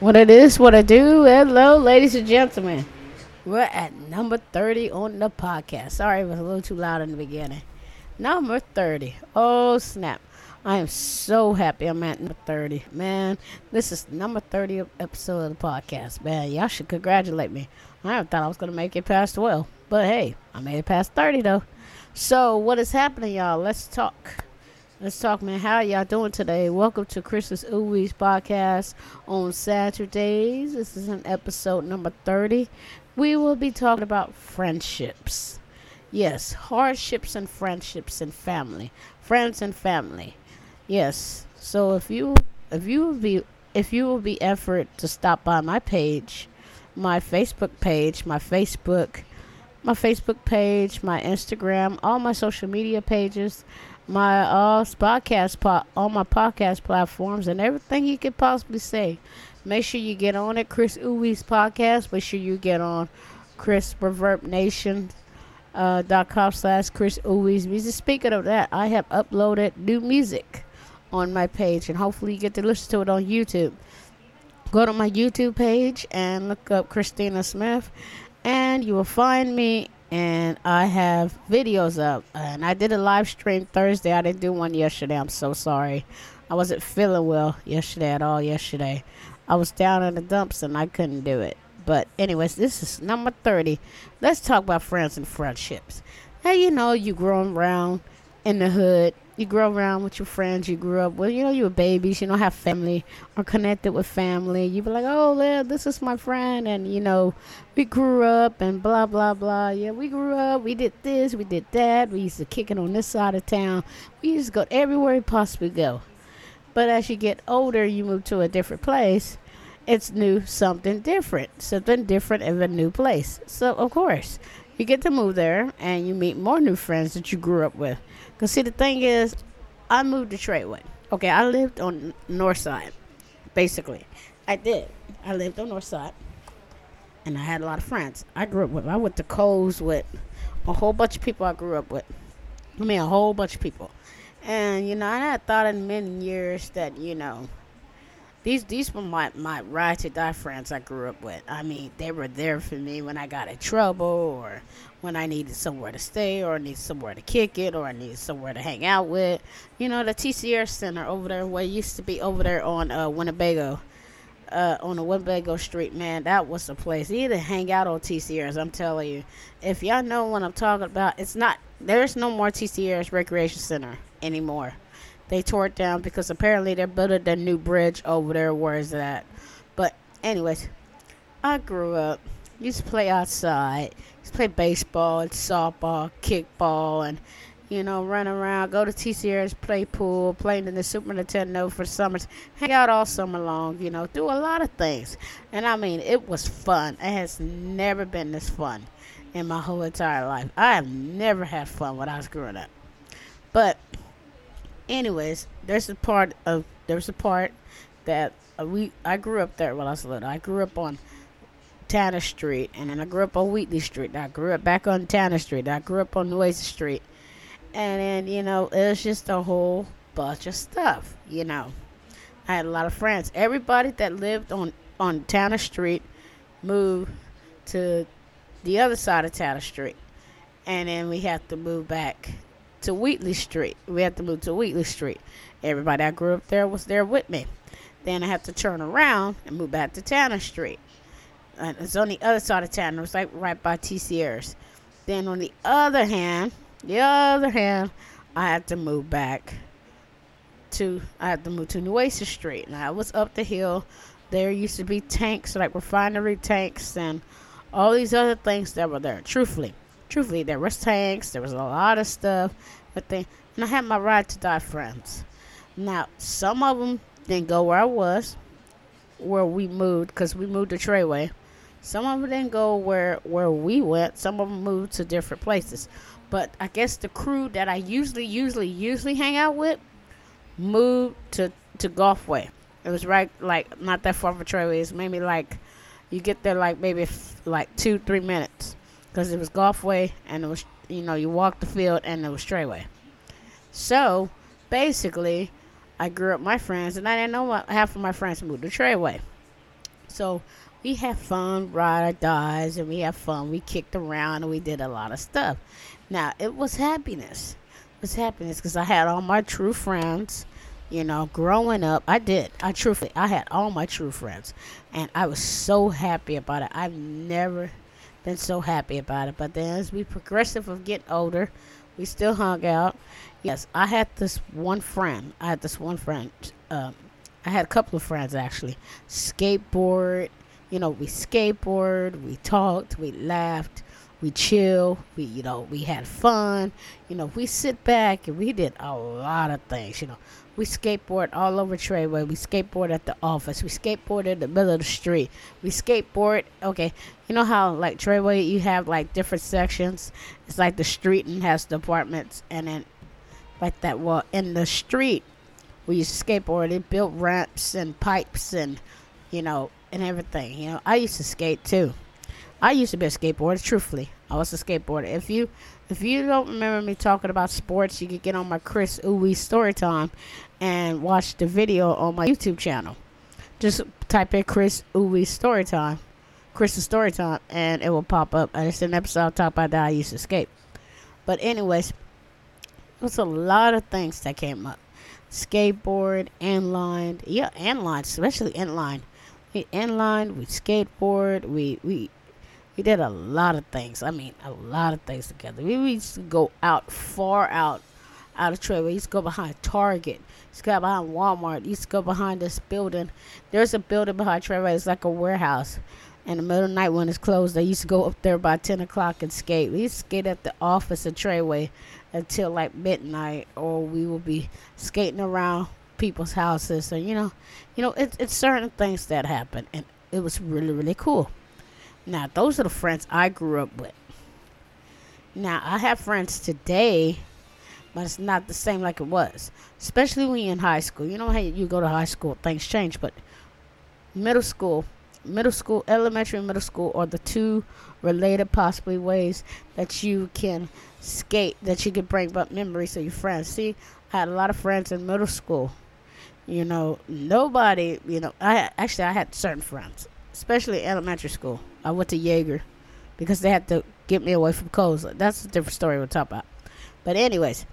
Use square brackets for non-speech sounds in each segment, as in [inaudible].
What it is, what I do. Hello, ladies and gentlemen. We're at number 30 on the podcast. Sorry, it was a little too loud in the beginning. Number 30. Oh, snap. I am so happy I'm at number 30. Man, this is number 30 episode of the podcast. Man, y'all should congratulate me. I thought I was going to make it past 12. But hey, I made it past 30 though. So, what is happening, y'all? Let's talk. Let's talk, man. How y'all doing today? Welcome to Khris's Ooowee's podcast on Saturdays. This is an episode number 30. We will be talking about friendships. Yes, hardships and friendships and family. Friends and family. Yes. So if you if you will be if you will be effort to stop by my page, my Facebook page, my Facebook my Facebook page, my Instagram, all my social media pages, my uh podcast po- all my podcast platforms and everything you could possibly say. Make sure you get on it, Khris Ooowee's podcast. Make sure you get on Chris Reverb Nation uh, dot com slash Khris Ooowee's music. Speaking of that, I have uploaded new music on my page and hopefully you get to listen to it on YouTube. Go to my YouTube page and look up Khrystina Smith and you will find me and I have videos up. And I did a live stream Thursday. I didn't do one yesterday. I'm so sorry. I wasn't feeling well yesterday at all. Yesterday, I was down in the dumps and I couldn't do it. But anyways, this is number 30. Let's talk about friends and friendships. Hey, you know, you growing around in the hood you grow around with your friends you grew up with. You know, you were babies. You don't have family or connected with family. You be like, oh, yeah, this is my friend, and you know, we grew up and blah blah blah. Yeah, we grew up. We did this. We did that. We used to kick it on this side of town. We used to go everywhere we possibly go. But as you get older, you move to a different place. It's new, something different, something different in a new place. So of course, you get to move there and you meet more new friends that you grew up with. Cause see, the thing is, I moved to Treyway. Okay, I lived on North Side, basically. I did. I lived on North Side, and I had a lot of friends. I grew up with. I went to Coles with a whole bunch of people I grew up with. I mean, a whole bunch of people. And you know, I had thought in many years that you know these these were my my ride to die friends I grew up with. I mean, they were there for me when I got in trouble or when I needed somewhere to stay or needed somewhere to kick it or I needed somewhere to hang out with. You know, the TC Ayers Center over there where it used to be over there on uh, Winnebago. Uh, on the Winnebago Street, man, that was the place. You need to hang out on TC Ayers. I'm telling you, if y'all know what I'm talking about, it's not. There's no more TC Ayers Recreation Center anymore. They tore it down because apparently they're building a new bridge over there. Where is that? But anyways, I grew up. Used to play outside. Used to play baseball and softball, kickball, and you know, run around, go to TC Ayers, play pool, playing in the Super Nintendo for summers, hang out all summer long, you know, do a lot of things. And I mean, it was fun. It has never been this fun in my whole entire life. I have never had fun when I was growing up. But anyways, there's a part of there's a part that we I grew up there when I was little. I grew up on Tanner Street, and then I grew up on Wheatley Street. I grew up back on Tanner Street. I grew up on Oasis Street, and then you know it was just a whole bunch of stuff. You know, I had a lot of friends. Everybody that lived on on Tanner Street moved to the other side of Tanner Street, and then we have to move back to Wheatley Street. We have to move to Wheatley Street. Everybody I grew up there was there with me. Then I have to turn around and move back to Tanner Street. And it's on the other side of town. It was like right by TC Ayers'. Then on the other hand, the other hand, I had to move back to I had to move to Nueces Street. And I was up the hill. There used to be tanks, like refinery tanks and all these other things that were there. Truthfully truthfully, there was tanks, there was a lot of stuff, but they, and I had my ride to die friends. Now, some of them didn't go where I was, where we moved, because we moved to Treyway. Some of them didn't go where where we went. Some of them moved to different places. But I guess the crew that I usually, usually, usually hang out with moved to to Golfway. It was right, like not that far from Treyway. It's maybe like you get there like maybe f- like two, three minutes because it was Golfway and it was you know you walk the field and it was straightway. So basically, I grew up my friends and I didn't know what half of my friends moved to Treyway. So we had fun, ride or dies, and we had fun. We kicked around and we did a lot of stuff. Now it was happiness. It was happiness because I had all my true friends. You know, growing up, I did. I truthfully, I had all my true friends, and I was so happy about it. I've never been so happy about it. But then, as we progressive of getting older, we still hung out. Yes, I had this one friend. I had this one friend. Um, I had a couple of friends actually. Skateboard. You know, we skateboard. We talked. We laughed we chill, we you know, we had fun. You know, we sit back and we did a lot of things, you know. We skateboard all over Treyway. We skateboard at the office. We skateboard in the middle of the street. We skateboard. Okay, you know how like Treyway you have like different sections. It's like the street and has the apartments, and then like that. Well, in the street, we used to skateboard. It built ramps and pipes and you know and everything. You know, I used to skate too. I used to be a skateboarder. Truthfully, I was a skateboarder. If you if you don't remember me talking about sports, you can get on my Khris Ooowee story time and watch the video on my YouTube channel. Just type in Khris Ooowee story time, Chris's story time, and it will pop up. And it's an episode talk about that I used to skate. But anyways, was a lot of things that came up. Skateboard, inline, yeah, inline, especially inline. We inline, we skateboard, we we we did a lot of things. I mean, a lot of things together. We used to go out far out, out of Trey. We used to go behind Target. We used to go behind Walmart. We used to go behind this building. There's a building behind Trey. It's like a warehouse. In the middle of the night when it's closed, they used to go up there by 10 o'clock and skate. We used to skate at the office at Treyway until like midnight, or we would be skating around people's houses. And you know, you know, it's certain things that happen, and it was really really cool. Now, those are the friends I grew up with. Now, I have friends today, but it's not the same like it was. Especially when you're in high school. You know how you go to high school, things change, but middle school, middle school, elementary and middle school are the two related possibly ways that you can skate, that you can bring back memories of your friends. See, I had a lot of friends in middle school. You know, nobody, you know, I actually I had certain friends especially elementary school. I went to Jaeger because they had to get me away from Coles. That's a different story we'll talk about. But anyways,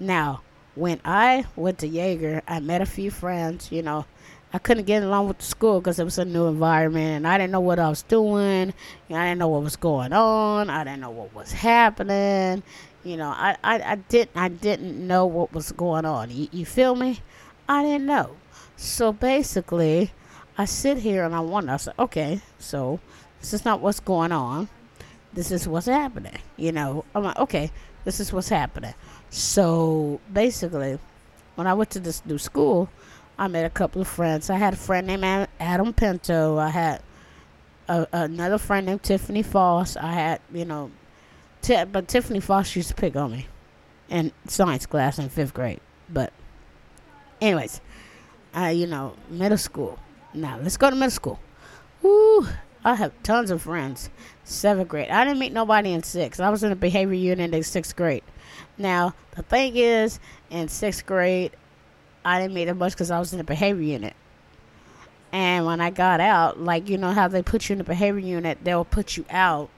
now when I went to Jaeger, I met a few friends. You know, I couldn't get along with the school because it was a new environment, and I didn't know what I was doing. You know, I didn't know what was going on. I didn't know what was happening. You know, I, I, I didn't I didn't know what was going on. You, you feel me? I didn't know. So basically, I sit here and I wonder, I say, okay, so this is not what's going on. This is what's happening. You know, I'm like, okay, this is what's happening. So basically, when I went to this new school, I met a couple of friends. I had a friend named Adam Pinto. I had a, another friend named Tiffany Foss. I had, you know, t- but Tiffany Foss used to pick on me in science class in fifth grade. But, anyways, I, you know, middle school. Now let's go to middle school. Woo! I have tons of friends. Seventh grade. I didn't meet nobody in sixth. I was in the behavior unit in sixth grade. Now the thing is, in sixth grade, I didn't meet them much because I was in the behavior unit. And when I got out, like you know how they put you in the behavior unit, they'll put you out.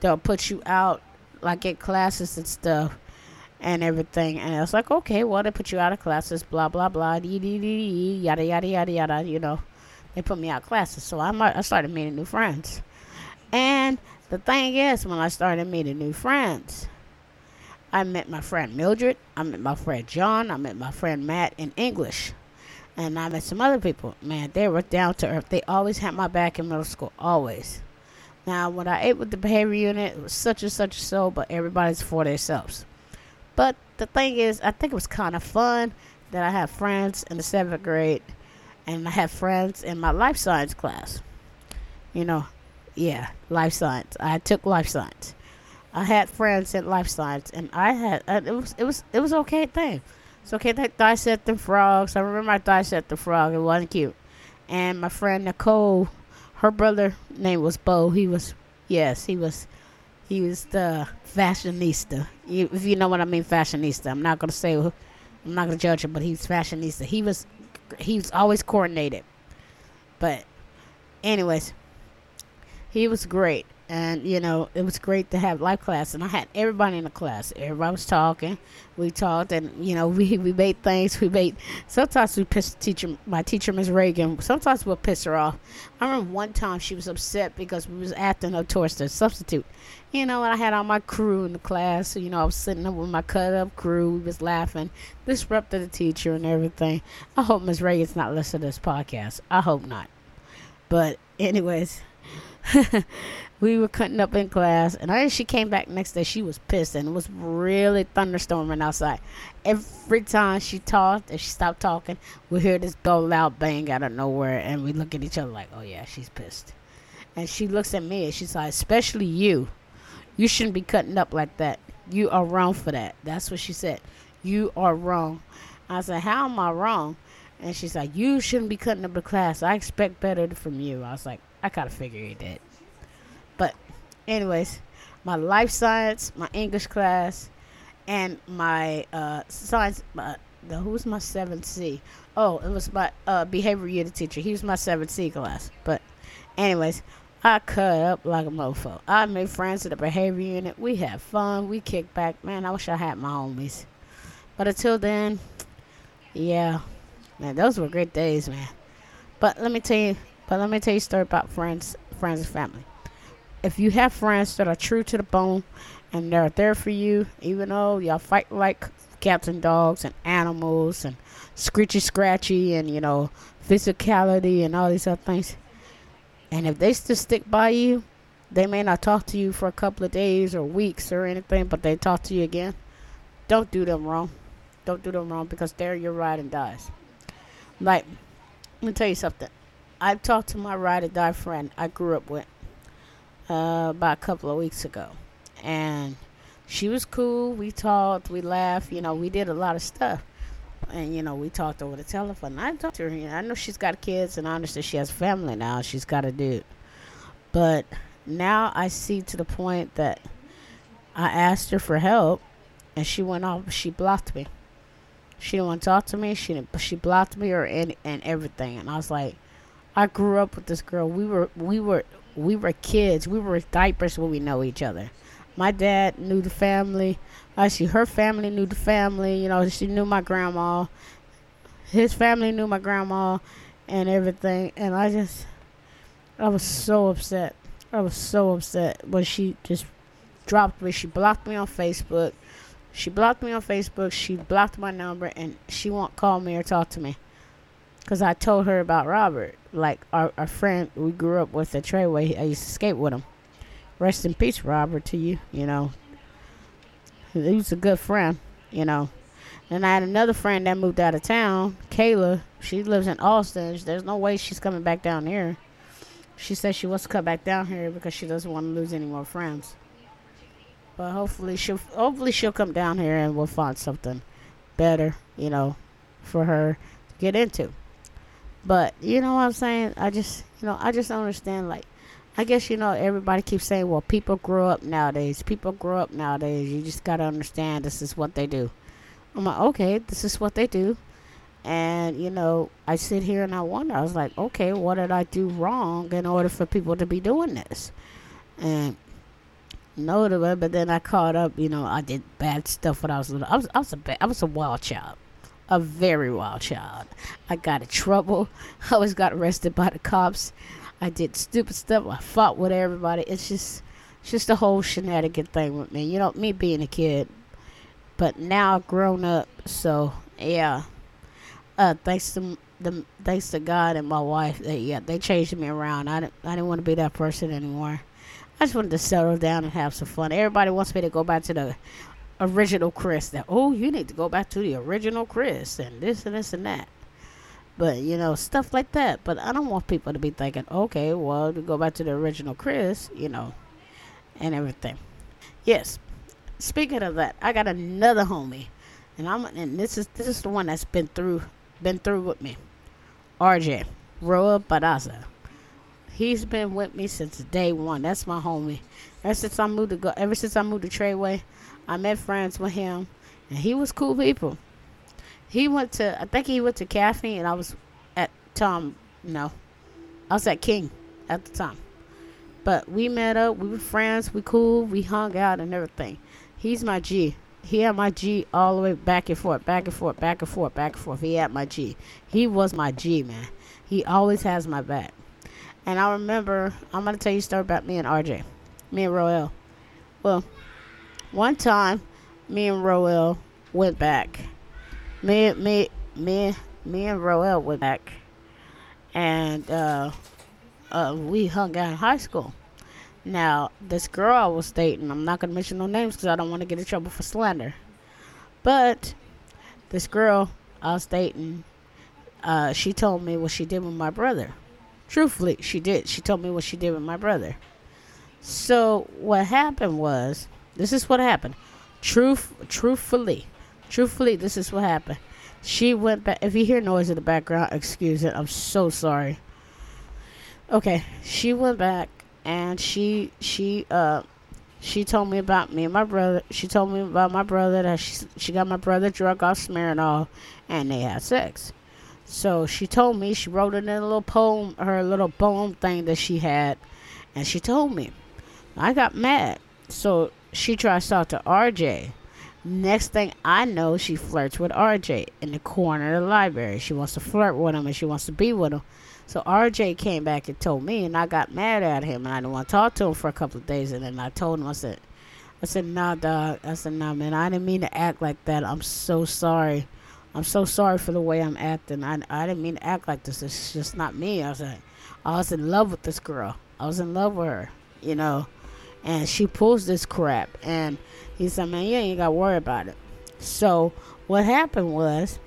They'll put you out, like at classes and stuff and everything. And I was like, okay, well, they put you out of classes, blah, blah, blah, dee, dee, dee, yada, yada, yada, yada, you know. They put me out of classes. So I, I started meeting new friends. And the thing is, when I started meeting new friends, I met my friend Mildred, I met my friend John, I met my friend Matt in English. And I met some other people. Man, they were down to earth. They always had my back in middle school, always. Now, when I ate with the behavior unit, it was such and such so, but everybody's for themselves. But the thing is, I think it was kind of fun that I had friends in the seventh grade and I had friends in my life science class. You know, yeah, life science. I took life science. I had friends in life science, and I had uh, it was it was it was okay thing. It's okay to dissect the frogs. I remember I dissect the frog. It wasn't cute. And my friend Nicole, her brother name was Bo. He was yes, he was he was the fashionista. if you know what I mean, fashionista. I'm not gonna say. I'm not gonna judge him, but he's fashionista. He was. He was always coordinated. But anyways, he was great and you know it was great to have life class and i had everybody in the class. Everybody was talking. We talked and you know [laughs] we, we made things. We made sometimes we pissed teacher my teacher miss reagan sometimes we'll piss her off. I remember one time she was upset because we was acting up towards the substitute. You know and i had all my crew in the class you know i was sitting up with my cut up crew. We was laughing. Disrupted the teacher and everything. I hope miss reagan's not listening to this podcast. I hope not. But anyways [laughs] we were cutting up in class, and I she came back next day. She was pissed, and it was really thunderstorming outside. Every time she talked, and she stopped talking, we hear this dull, loud bang out of nowhere, and we look at each other like, "Oh yeah, she's pissed." And she looks at me, and she's like, "Especially you, you shouldn't be cutting up like that. You are wrong for that." That's what she said. You are wrong. I said, "How am I wrong?" And she's like, "You shouldn't be cutting up the class. I expect better from you." I was like, "I gotta figure it out." Anyways, my life science, my English class, and my uh, science. Uh, the, who's my 7C? Oh, it was my uh, behavior unit teacher. He was my 7C class. But, anyways, I cut up like a mofo. I made friends at the behavior unit. We had fun. We kicked back. Man, I wish I had my homies. But until then, yeah, man, those were great days, man. But let me tell you, but let me tell you a story about friends, friends and family if you have friends that are true to the bone and they're there for you, even though y'all fight like cats and dogs and animals and screechy scratchy and you know physicality and all these other things. And if they still stick by you, they may not talk to you for a couple of days or weeks or anything, but they talk to you again. Don't do them wrong. Don't do them wrong because they're your ride and dies. Like, let me tell you something. I've talked to my ride or die friend I grew up with uh, about a couple of weeks ago, and she was cool. We talked, we laughed. You know, we did a lot of stuff, and you know, we talked over the telephone. I talked to her. You know, I know she's got kids, and I understand she has family now. She's got do it, but now I see to the point that I asked her for help, and she went off. She blocked me. She didn't want to talk to me. She didn't. She blocked me or and and everything. And I was like, I grew up with this girl. We were we were we were kids. We were diapers when we know each other. My dad knew the family. Actually, her family knew the family. You know, she knew my grandma. His family knew my grandma and everything. And I just, I was so upset. I was so upset when she just dropped me. She blocked me on Facebook. She blocked me on Facebook. She blocked my number and she won't call me or talk to me. Because I told her about Robert. Like, our, our friend we grew up with at Treyway. I used to skate with him. Rest in peace, Robert, to you. You know, he was a good friend, you know. And I had another friend that moved out of town, Kayla. She lives in Austin. There's no way she's coming back down here. She says she wants to come back down here because she doesn't want to lose any more friends. But hopefully she'll hopefully she'll come down here and we'll find something better, you know, for her to get into. But you know what I'm saying? I just, you know, I just don't understand. Like, I guess you know everybody keeps saying, "Well, people grow up nowadays. People grow up nowadays. You just gotta understand this is what they do." I'm like, okay, this is what they do, and you know, I sit here and I wonder. I was like, okay, what did I do wrong in order for people to be doing this? And no, but then I caught up. You know, I did bad stuff when I was little. I was, I was a, bad, I was a wild child a very wild child. I got in trouble. [laughs] I always got arrested by the cops. I did stupid stuff. I fought with everybody. It's just, it's just a whole shenanigan thing with me. You know, me being a kid, but now I've grown up. So yeah, uh, thanks to the thanks to God and my wife, they, yeah, they changed me around. I didn't, I didn't want to be that person anymore. I just wanted to settle down and have some fun. Everybody wants me to go back to the original Chris. That oh, you need to go back to the original Chris and this and this and that. But you know stuff like that. But I don't want people to be thinking, okay, well, to go back to the original Chris, you know, and everything. Yes. Speaking of that, I got another homie, and I'm and this is this is the one that's been through been through with me. RJ Roa Badaza. He's been with me since day one. That's my homie. Ever since I moved to go, ever since I moved to Treyway, I met friends with him, and he was cool people. He went to, I think he went to Caffey, and I was at Tom. No, I was at King. at the time. But we met up, we were friends, we cool, we hung out and everything. He's my G. He had my G all the way back and forth, back and forth, back and forth, back and forth. He had my G. He was my G, man. He always has my back. And I remember, I'm going to tell you a story about me and RJ, me and Roel. Well, one time, me and Roel went back. Me, me, me, me and Roel went back. And, uh, uh, we hung out in high school. Now, this girl I was dating, I'm not going to mention no names because I don't want to get in trouble for slander. But this girl I was dating, uh, she told me what she did with my brother. Truthfully, she did. She told me what she did with my brother. So what happened was, this is what happened. Truth, truthfully, truthfully, this is what happened. She went back. If you hear noise in the background, excuse it. I'm so sorry. Okay, she went back and she she uh she told me about me and my brother. She told me about my brother that she she got my brother drunk off Smirnoff, and they had sex. So she told me she wrote it in a little poem, her little poem thing that she had, and she told me. I got mad, so she tries to talk to RJ. Next thing I know, she flirts with RJ in the corner of the library. She wants to flirt with him and she wants to be with him. So RJ came back and told me, and I got mad at him, and I didn't want to talk to him for a couple of days. And then I told him, I said, I said, nah, dog. I said, nah, man, I didn't mean to act like that. I'm so sorry. I'm so sorry for the way I'm acting. I, I didn't mean to act like this. It's just not me. I was like, I was in love with this girl. I was in love with her, you know. And she pulls this crap. And he said, man, you ain't got to worry about it. So what happened was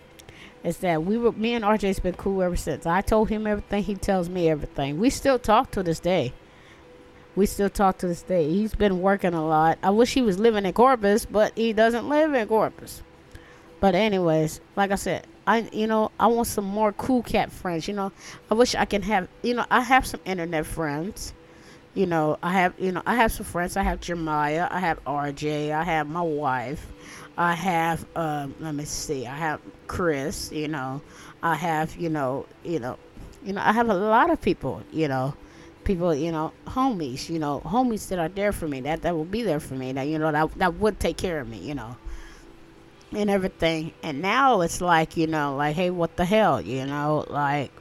is that we were me and RJ's been cool ever since. I told him everything, he tells me everything. We still talk to this day. We still talk to this day. He's been working a lot. I wish he was living in Corpus, but he doesn't live in Corpus. But anyways, like I said, I you know, I want some more cool cat friends, you know. I wish I can have you know, I have some internet friends. You know, I have you know, I have some friends. I have Jeremiah, I have RJ, I have my wife. I have, um, let me see, I have Chris, you know, I have, you know, you know, you know, I have a lot of people, you know, people, you know, homies, you know, homies that are there for me, that that will be there for me, that you know, that that would take care of me, you know, and everything. And now it's like, you know, like, hey, what the hell, you know, like,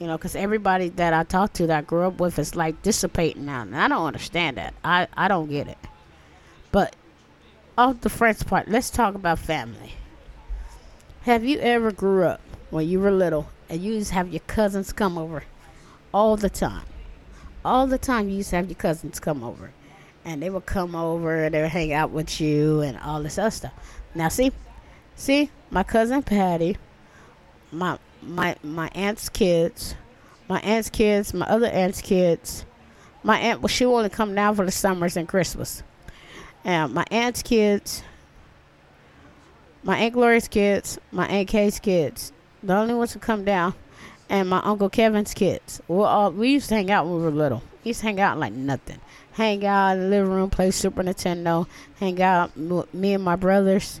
you know, because everybody that I talk to that I grew up with is like dissipating now, and I don't understand that. I I don't get it, but off the friends part, let's talk about family. Have you ever grew up when you were little and you used to have your cousins come over all the time? All the time you used to have your cousins come over. And they would come over and they would hang out with you and all this other stuff. Now see, see, my cousin Patty, my my my aunt's kids, my aunt's kids, my other aunt's kids, my aunt well she only come now for the summers and Christmas. And my aunt's kids, my Aunt Gloria's kids, my Aunt Kay's kids, the only ones who come down, and my Uncle Kevin's kids. We all we used to hang out when we were little. We used to hang out like nothing. Hang out in the living room, play Super Nintendo, hang out. Me and my brothers.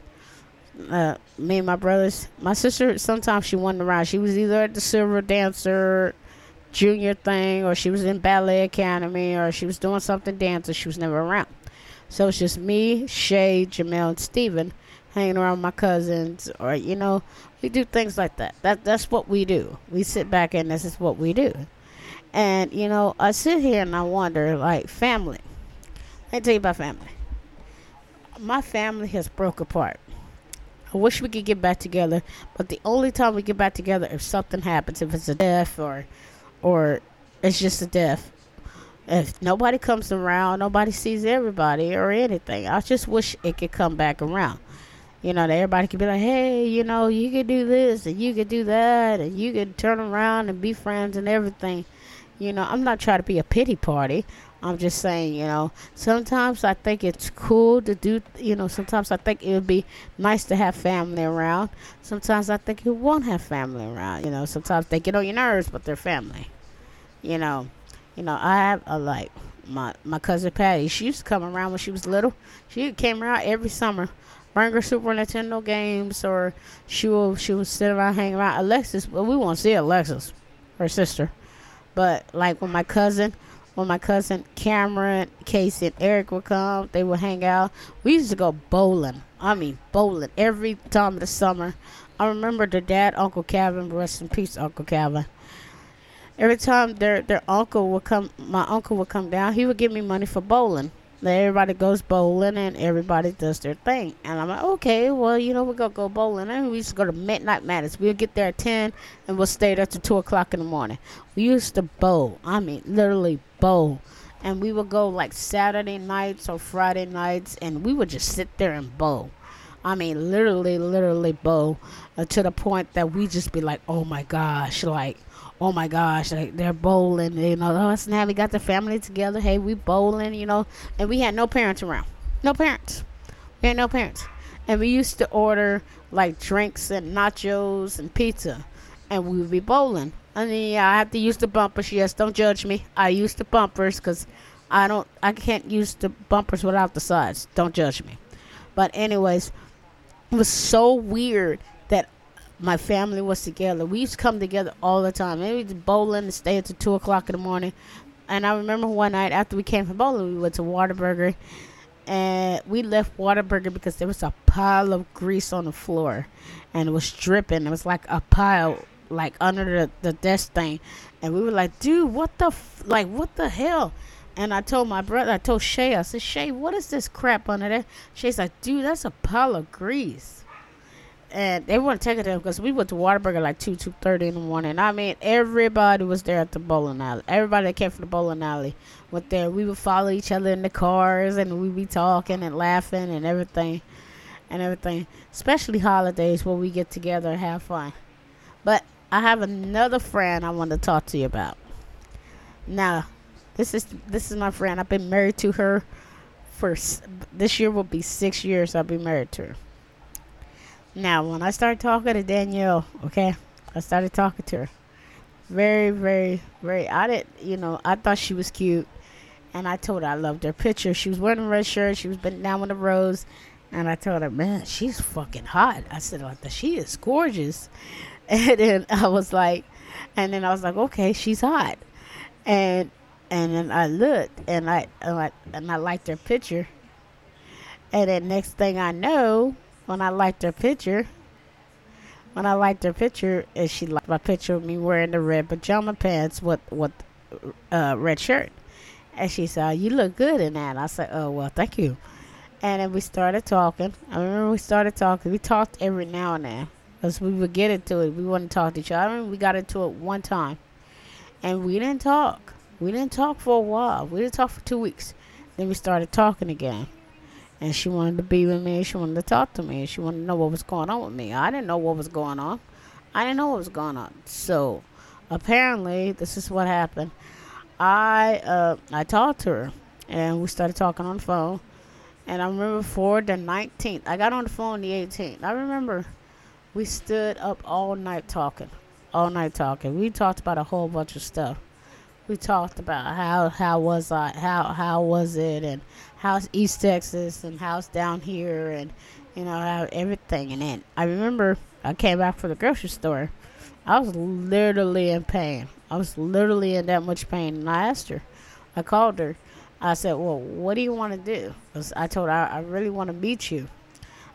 Uh, me and my brothers. My sister sometimes she wandered around. She was either at the Silver Dancer junior thing, or she was in ballet academy, or she was doing something dancer. She was never around. So it's just me, Shay, Jamel, and Steven hanging around my cousins, or you know, we do things like that. That that's what we do. We sit back and this is what we do. And you know, I sit here and I wonder, like, family. Let me tell you about family. My family has broke apart. I wish we could get back together, but the only time we get back together if something happens, if it's a death or, or it's just a death if nobody comes around, nobody sees everybody or anything. I just wish it could come back around. You know, that everybody could be like, hey, you know, you could do this and you could do that and you could turn around and be friends and everything. You know, I'm not trying to be a pity party. I'm just saying, you know, sometimes I think it's cool to do, you know, sometimes I think it would be nice to have family around. Sometimes I think you won't have family around. You know, sometimes they get on your nerves, but they're family. You know, you know, I have a like my my cousin Patty. She used to come around when she was little. She came around every summer, bring her Super Nintendo games, or she will she would sit around hang around. Alexis, well, we won't see Alexis, her sister. But like with my cousin, when my cousin Cameron, Casey, and Eric would come, they would hang out. We used to go bowling. I mean, bowling every time of the summer. I remember their dad, Uncle Calvin, rest in peace, Uncle Calvin. Every time their their uncle would come, my uncle would come down. He would give me money for bowling. Everybody goes bowling and everybody does their thing. And I'm like, okay, well, you know, we're going to go bowling. And we used to go to Midnight Madness. We'll get there at 10 and we'll stay there till 2 o'clock in the morning. We used to bowl. I mean, literally bowl. And we would go like Saturday nights or Friday nights and we would just sit there and bowl. I mean, literally, literally bowl uh, to the point that we just be like, oh my gosh, like, oh my gosh, like they're bowling, you know, oh snap, we got the family together. Hey, we bowling, you know, and we had no parents around, no parents, we had no parents, and we used to order like drinks and nachos and pizza, and we would be bowling. I mean, yeah, I have to use the bumpers. Yes, don't judge me. I use the bumpers because I don't, I can't use the bumpers without the sides. Don't judge me. But anyways, it was so weird that my family was together. We used to come together all the time. Maybe to bowling and stay until two o'clock in the morning. And I remember one night after we came from bowling, we went to Whataburger, and we left Whataburger because there was a pile of grease on the floor, and it was dripping. It was like a pile, like under the the desk thing, and we were like, "Dude, what the f- like? What the hell?" And I told my brother, I told Shay, I said, Shay, what is this crap under there? Shay's like, dude, that's a pile of grease and they weren't taking it because we went to Whataburger like two two thirty in the morning. I mean, everybody was there at the bowling alley. Everybody that came from the bowling alley went there. We would follow each other in the cars, and we'd be talking and laughing and everything, and everything. Especially holidays where we get together and have fun. But I have another friend I want to talk to you about. Now, this is this is my friend. I've been married to her for this year will be six years. I'll be married to her. Now, when I started talking to Danielle, okay, I started talking to her. Very, very, very. I did, you know, I thought she was cute, and I told her I loved her picture. She was wearing a red shirt. She was bent down with a rose, and I told her, man, she's fucking hot. I said, like, she is gorgeous, [laughs] and then I was like, and then I was like, okay, she's hot, and and then I looked, and I and I, and I liked her picture, and then next thing I know when I liked her picture, when I liked her picture, and she liked my picture of me wearing the red pajama pants with with uh, red shirt, and she said, "You look good in that." I said, "Oh well, thank you." And then we started talking. I remember we started talking. We talked every now and then because we would get into it. We wouldn't talk to each other. I remember we got into it one time, and we didn't talk. We didn't talk for a while. We didn't talk for two weeks. Then we started talking again and she wanted to be with me. She wanted to talk to me. She wanted to know what was going on with me. I didn't know what was going on. I didn't know what was going on. So apparently, this is what happened. I uh, I talked to her, and we started talking on the phone. And I remember for the 19th, I got on the phone the 18th. I remember we stood up all night talking, all night talking. We talked about a whole bunch of stuff. We talked about how how was I how how was it and how's East Texas and how's down here and you know how everything and then I remember I came back from the grocery store. I was literally in pain. I was literally in that much pain and I asked her. I called her. I said, "Well, what do you want to do?" I told her I, I really want to meet you.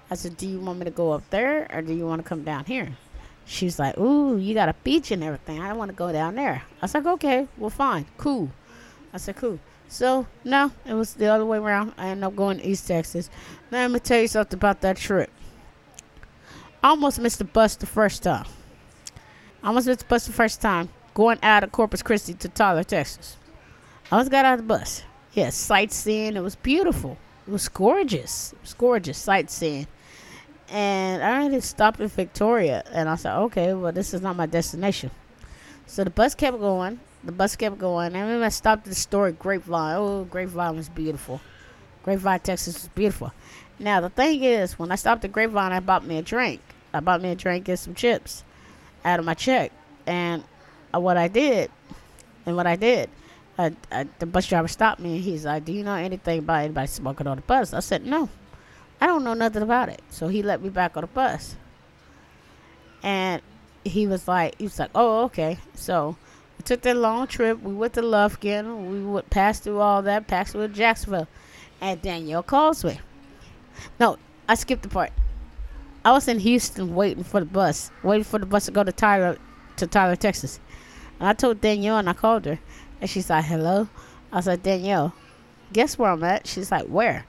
I said, "Do you want me to go up there or do you want to come down here?" She's like, "Ooh, you got a beach and everything. I want to go down there." I was like, "Okay, well, fine, cool." I said, "Cool." So no, it was the other way around. I ended up going to East Texas. Now let me tell you something about that trip. I almost missed the bus the first time. I almost missed the bus the first time going out of Corpus Christi to Tyler, Texas. I almost got out of the bus. Yeah, sightseeing. It was beautiful. Was gorgeous. It was gorgeous sightseeing. And I already stopped in Victoria, and I said, okay, well, this is not my destination. So the bus kept going, the bus kept going. And then I stopped at the store at Grapevine. Oh, Grapevine was beautiful. Grapevine, Texas was beautiful. Now, the thing is, when I stopped at Grapevine, I bought me a drink. I bought me a drink and some chips out of my check. And uh, what I did, and what I did, uh, uh, the bus driver stopped me and he's like, Do you know anything about anybody smoking on the bus? I said, No, I don't know nothing about it. So he let me back on the bus. And he was like, he was like, Oh, okay. So We took that long trip. We went to Lufkin. We would pass through all that, pass through Jacksonville. And Danielle me. No, I skipped the part. I was in Houston waiting for the bus, waiting for the bus to go to Tyler, to Tyler, Texas. And I told Danielle and I called her. And she's like, hello? I said, Danielle, guess where I'm at? She's like, where?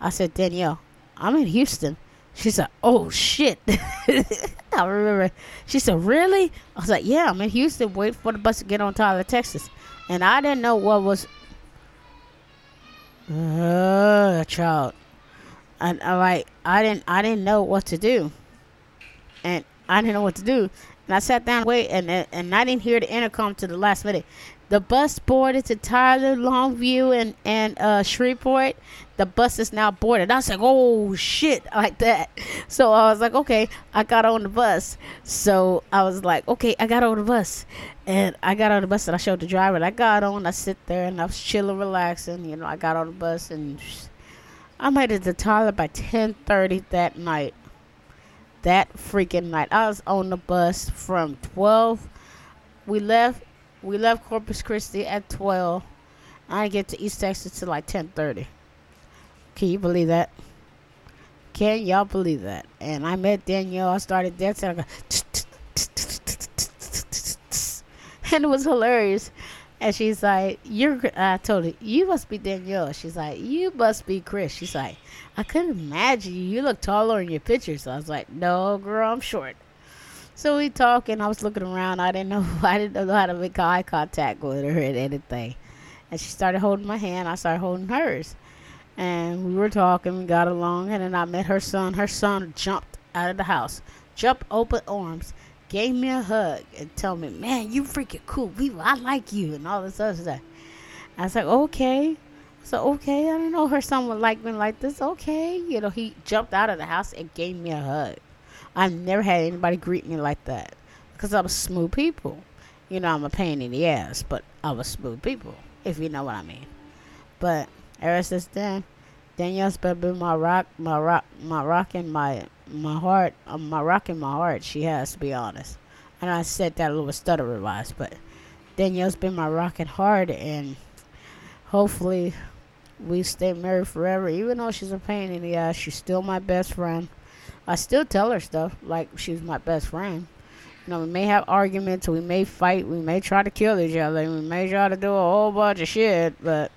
I said, Danielle, I'm in Houston. She said, oh, shit. [laughs] I remember. She said, really? I was like, yeah, I'm in Houston waiting for the bus to get on Tyler, Texas. And I didn't know what was... Uh, child. And I like I didn't I didn't know what to do, and I didn't know what to do. And I sat down and wait, and and I didn't hear the intercom to the last minute. The bus boarded to Tyler, Longview, and and uh, Shreveport. The bus is now boarded. I was like, oh shit, like that. [laughs] So I was like, okay, I got on the bus. So I was like, okay, I got on the bus, and I got on the bus and I showed the driver. And I got on. I sit there and I was chilling, relaxing. You know, I got on the bus and I made it to Tyler by ten thirty that night. That freaking night, I was on the bus from twelve. We left we left Corpus Christi at 12. I get to East Texas till like 10:30. Can you believe that? Can y'all believe that? And I met Danielle. I started dancing. [laughs] And it was hilarious. And she's like, "You're." I told her, "You must be Danielle." She's like, "You must be Chris." She's like, "I couldn't imagine you. You look taller in your pictures." I was like, "No, girl, I'm short." So we talking. I was looking around. I didn't know. [laughs] I didn't know how to make eye contact with her and anything. And she started holding my hand. I started holding hers. And we were talking. We got along. And then I met her son. Her son jumped out of the house, jumped open arms, gave me a hug, and told me, "Man, you freaking cool. We, I like you," and all this other stuff. I was like, "Okay." So okay, I didn't know her son would like me like this. Okay, you know, he jumped out of the house and gave me a hug. I've never had anybody greet me like that because I was smooth people. You know, I'm a pain in the ass, but I'm a smooth people, if you know what I mean. But ever since then, Danielle's been my rock, my rock, my rock in my my heart, um, my rock in my heart. She has to be honest. And I said that a little stutter wise, but Danielle's been my rock heart, and hopefully we stay married forever. Even though she's a pain in the ass, she's still my best friend. I still tell her stuff like she's my best friend. You know, we may have arguments, we may fight, we may try to kill each other, we may try to do a whole bunch of shit, but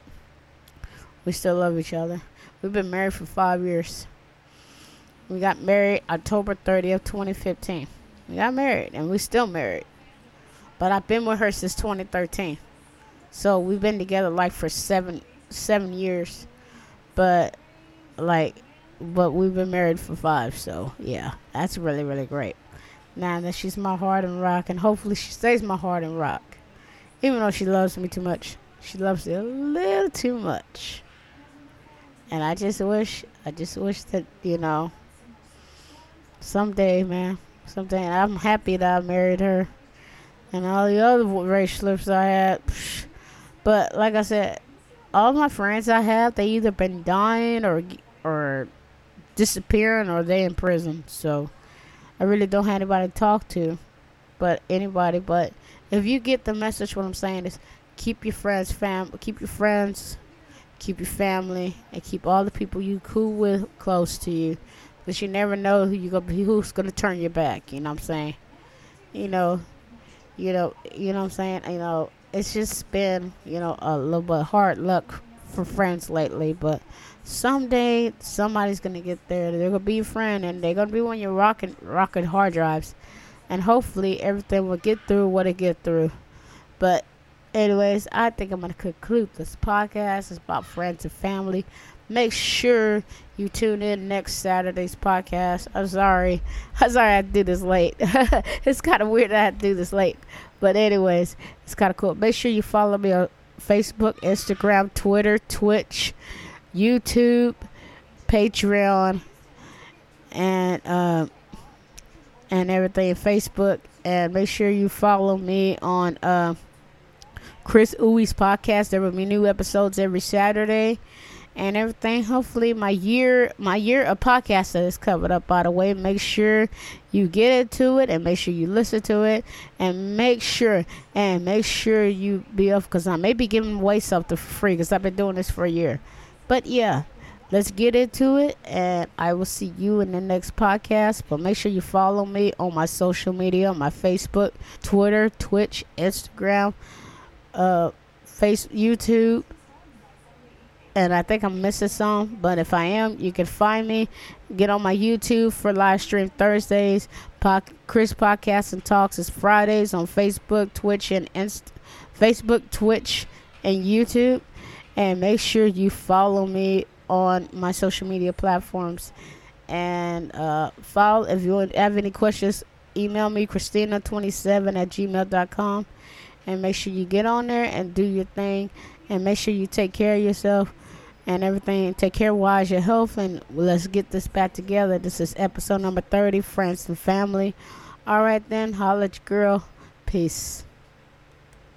we still love each other. We've been married for five years. We got married October 30th, 2015. We got married, and we're still married. But I've been with her since 2013. So we've been together like for seven seven years. But like but we've been married for five, so yeah, that's really really great. Now that she's my heart and rock, and hopefully she stays my heart and rock, even though she loves me too much. She loves me a little too much, and I just wish, I just wish that you know, someday, man, someday, I'm happy that I married her, and all the other race slips I had. But like I said, all my friends I have, they either been dying or or disappearing or they in prison. So I really don't have anybody to talk to, but anybody. But if you get the message, what I'm saying is keep your friends, fam, keep your friends, keep your family, and keep all the people you cool with close to you, because you never know who you gonna be, who's gonna turn your back. You know what I'm saying? You know, you know, you know what I'm saying. You know, it's just been you know a little bit hard luck for friends lately, but someday somebody's gonna get there. They're gonna be your friend, and they're gonna be one of your rocking rocking hard drives, and hopefully everything will get through what it get through. But anyways, I think I'm gonna conclude this podcast. It's about friends and family. Make sure you tune in next Saturday's podcast. I'm sorry. [laughs] I'm sorry I do this late. [laughs] it's kind of weird that I do this late. But anyways, it's kind of cool. Make sure you follow me on Facebook, Instagram, Twitter, Twitch. YouTube, Patreon, and uh, and everything, Facebook, and make sure you follow me on uh, Khris Ooowee's podcast. There will be new episodes every Saturday, and everything. Hopefully, my year my year of podcasting is covered up. By the way, make sure you get into it and make sure you listen to it and make sure and make sure you be up because I may be giving away something for free because I've been doing this for a year. But yeah, let's get into it and I will see you in the next podcast. But make sure you follow me on my social media, my Facebook, Twitter, Twitch, Instagram, uh, face YouTube and I think I'm missing some, but if I am, you can find me. Get on my YouTube for live stream Thursdays. Khris Podcast and Talks is Fridays on Facebook, Twitch, and Inst- Facebook, Twitch, and YouTube. And make sure you follow me on my social media platforms. And uh, follow if you have any questions, email me Christina27 at gmail.com. And make sure you get on there and do your thing. And make sure you take care of yourself and everything. Take care, wise your health, and let's get this back together. This is episode number 30, Friends and Family. All right, then, holla at your girl. Peace.